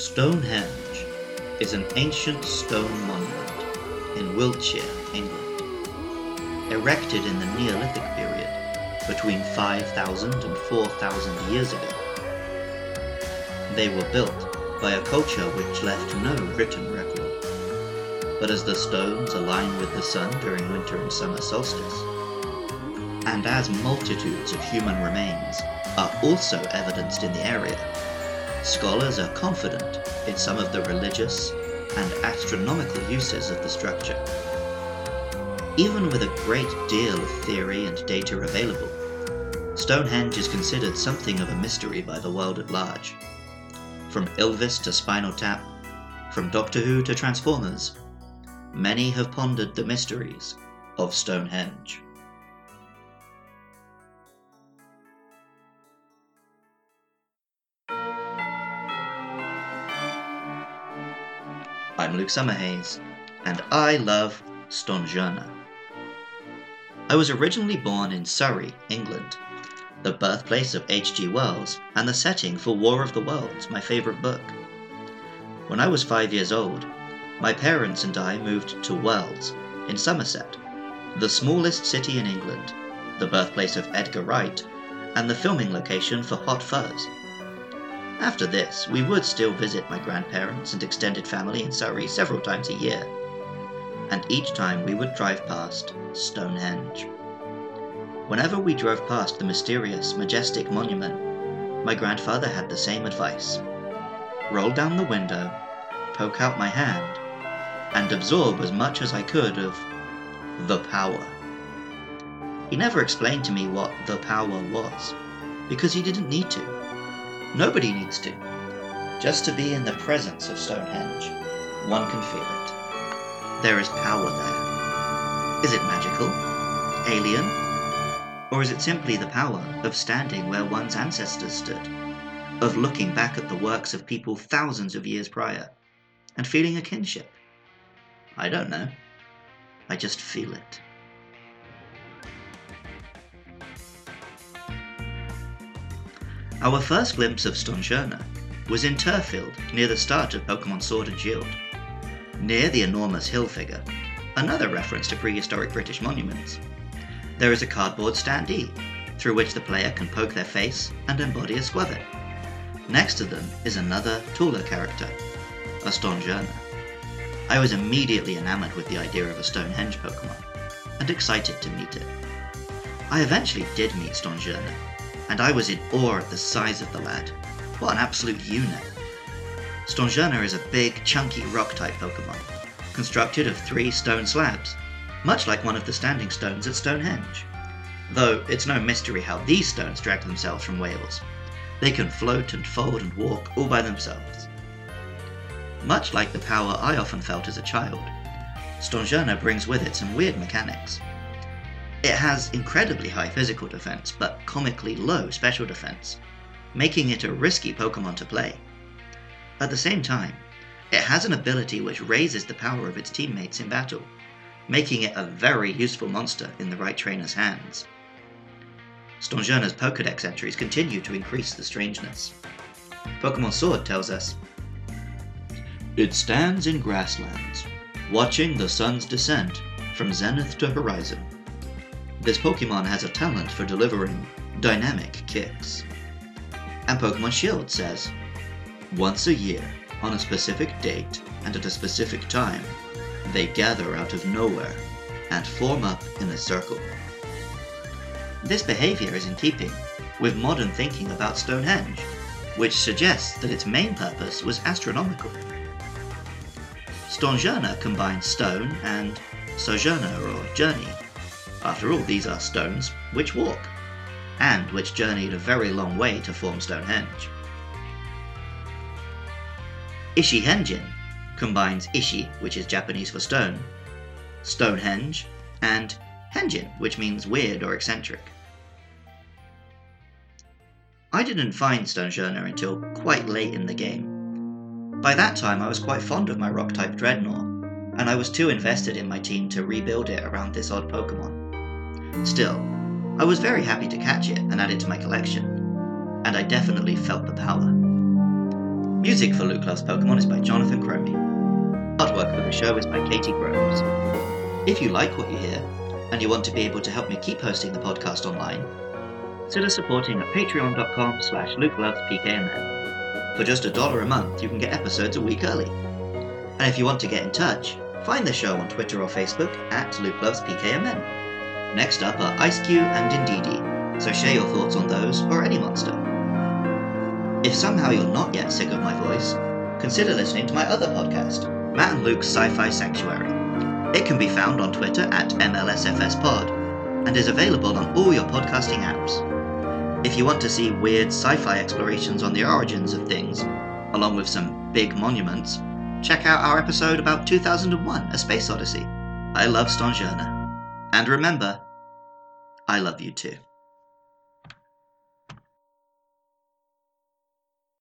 Stonehenge is an ancient stone monument in Wiltshire, England, erected in the Neolithic period between 5,000 and 4,000 years ago. They were built by a culture which left no written record, but as the stones align with the sun during winter and summer solstice, and as multitudes of human remains are also evidenced in the area, scholars are confident in some of the religious and astronomical uses of the structure. Even with a great deal of theory and data available, Stonehenge is considered something of a mystery by the world at large. From Elvis to Spinal Tap, from Doctor Who to Transformers, many have pondered the mysteries of Stonehenge. I'm Luke Summerhaze, and I love Stonjourner. I was originally born in Surrey, England, the birthplace of H.G. Wells and the setting for War of the Worlds, my favourite book. When I was five years old, my parents and I moved to Wells in Somerset, the smallest city in England, the birthplace of Edgar Wright, and the filming location for Hot Fuzz. After this, we would still visit my grandparents and extended family in Surrey several times a year, and each time we would drive past Stonehenge. Whenever we drove past the mysterious, majestic monument, my grandfather had the same advice roll down the window, poke out my hand, and absorb as much as I could of the power. He never explained to me what the power was, because he didn't need to. Nobody needs to. Just to be in the presence of Stonehenge, one can feel it. There is power there. Is it magical? Alien? Or is it simply the power of standing where one's ancestors stood? Of looking back at the works of people thousands of years prior and feeling a kinship? I don't know. I just feel it. Our first glimpse of Stonjourner was in Turffield, near the start of Pokemon Sword and Shield. Near the enormous hill figure, another reference to prehistoric British monuments, there is a cardboard standee, through which the player can poke their face and embody a Skwovet. Next to them is another, taller character, a Stonjourner. I was immediately enamored with the idea of a Stonehenge Pokemon, and excited to meet it. I eventually did meet Stonjourner, and I was in awe at the size of the lad. What an absolute unit! Stonjourner is a big, chunky rock type Pokemon, constructed of three stone slabs, much like one of the standing stones at Stonehenge. Though it's no mystery how these stones drag themselves from Wales. They can float and fold and walk all by themselves. Much like the power I often felt as a child, Stonjourner brings with it some weird mechanics. It has incredibly high physical defense, but comically low special defense, making it a risky Pokemon to play. At the same time, it has an ability which raises the power of its teammates in battle, making it a very useful monster in the right trainer's hands. Stonjourner's Pokedex entries continue to increase the strangeness. Pokemon Sword tells us It stands in grasslands, watching the sun's descent from zenith to horizon. This Pokemon has a talent for delivering dynamic kicks. And Pokemon Shield says, once a year, on a specific date and at a specific time, they gather out of nowhere and form up in a circle. This behavior is in keeping with modern thinking about Stonehenge, which suggests that its main purpose was astronomical. Stonjourner combines stone and sojourner or journey after all, these are stones which walk, and which journeyed a very long way to form Stonehenge. Ishihenjin combines Ishi, which is Japanese for stone, Stonehenge, and Henjin, which means weird or eccentric. I didn't find Stonjourner until quite late in the game. By that time, I was quite fond of my rock type Drednaw, and I was too invested in my team to rebuild it around this odd Pokemon. Still, I was very happy to catch it and add it to my collection, and I definitely felt the power. Music for Luke Loves Pokemon is by Jonathan Cromie. Artwork for the show is by Katie Groves. If you like what you hear, and you want to be able to help me keep hosting the podcast online, consider supporting at patreon.com slash lukelovespkmn. For just a dollar a month, you can get episodes a week early. And if you want to get in touch, find the show on Twitter or Facebook at lukelovespkmn. Next up are Eiscue and Indeedee, so share your thoughts on those or any monster. If somehow you're not yet sick of my voice, consider listening to my other podcast, Matt and Luke's Sci-Fi Sanctuary. It can be found on Twitter at MLSFSPod and is available on all your podcasting apps. If you want to see weird sci-fi explorations on the origins of things, along with some big monuments, check out our episode about 2001 A Space Odyssey. I love Stonjourner. And remember, I love you too.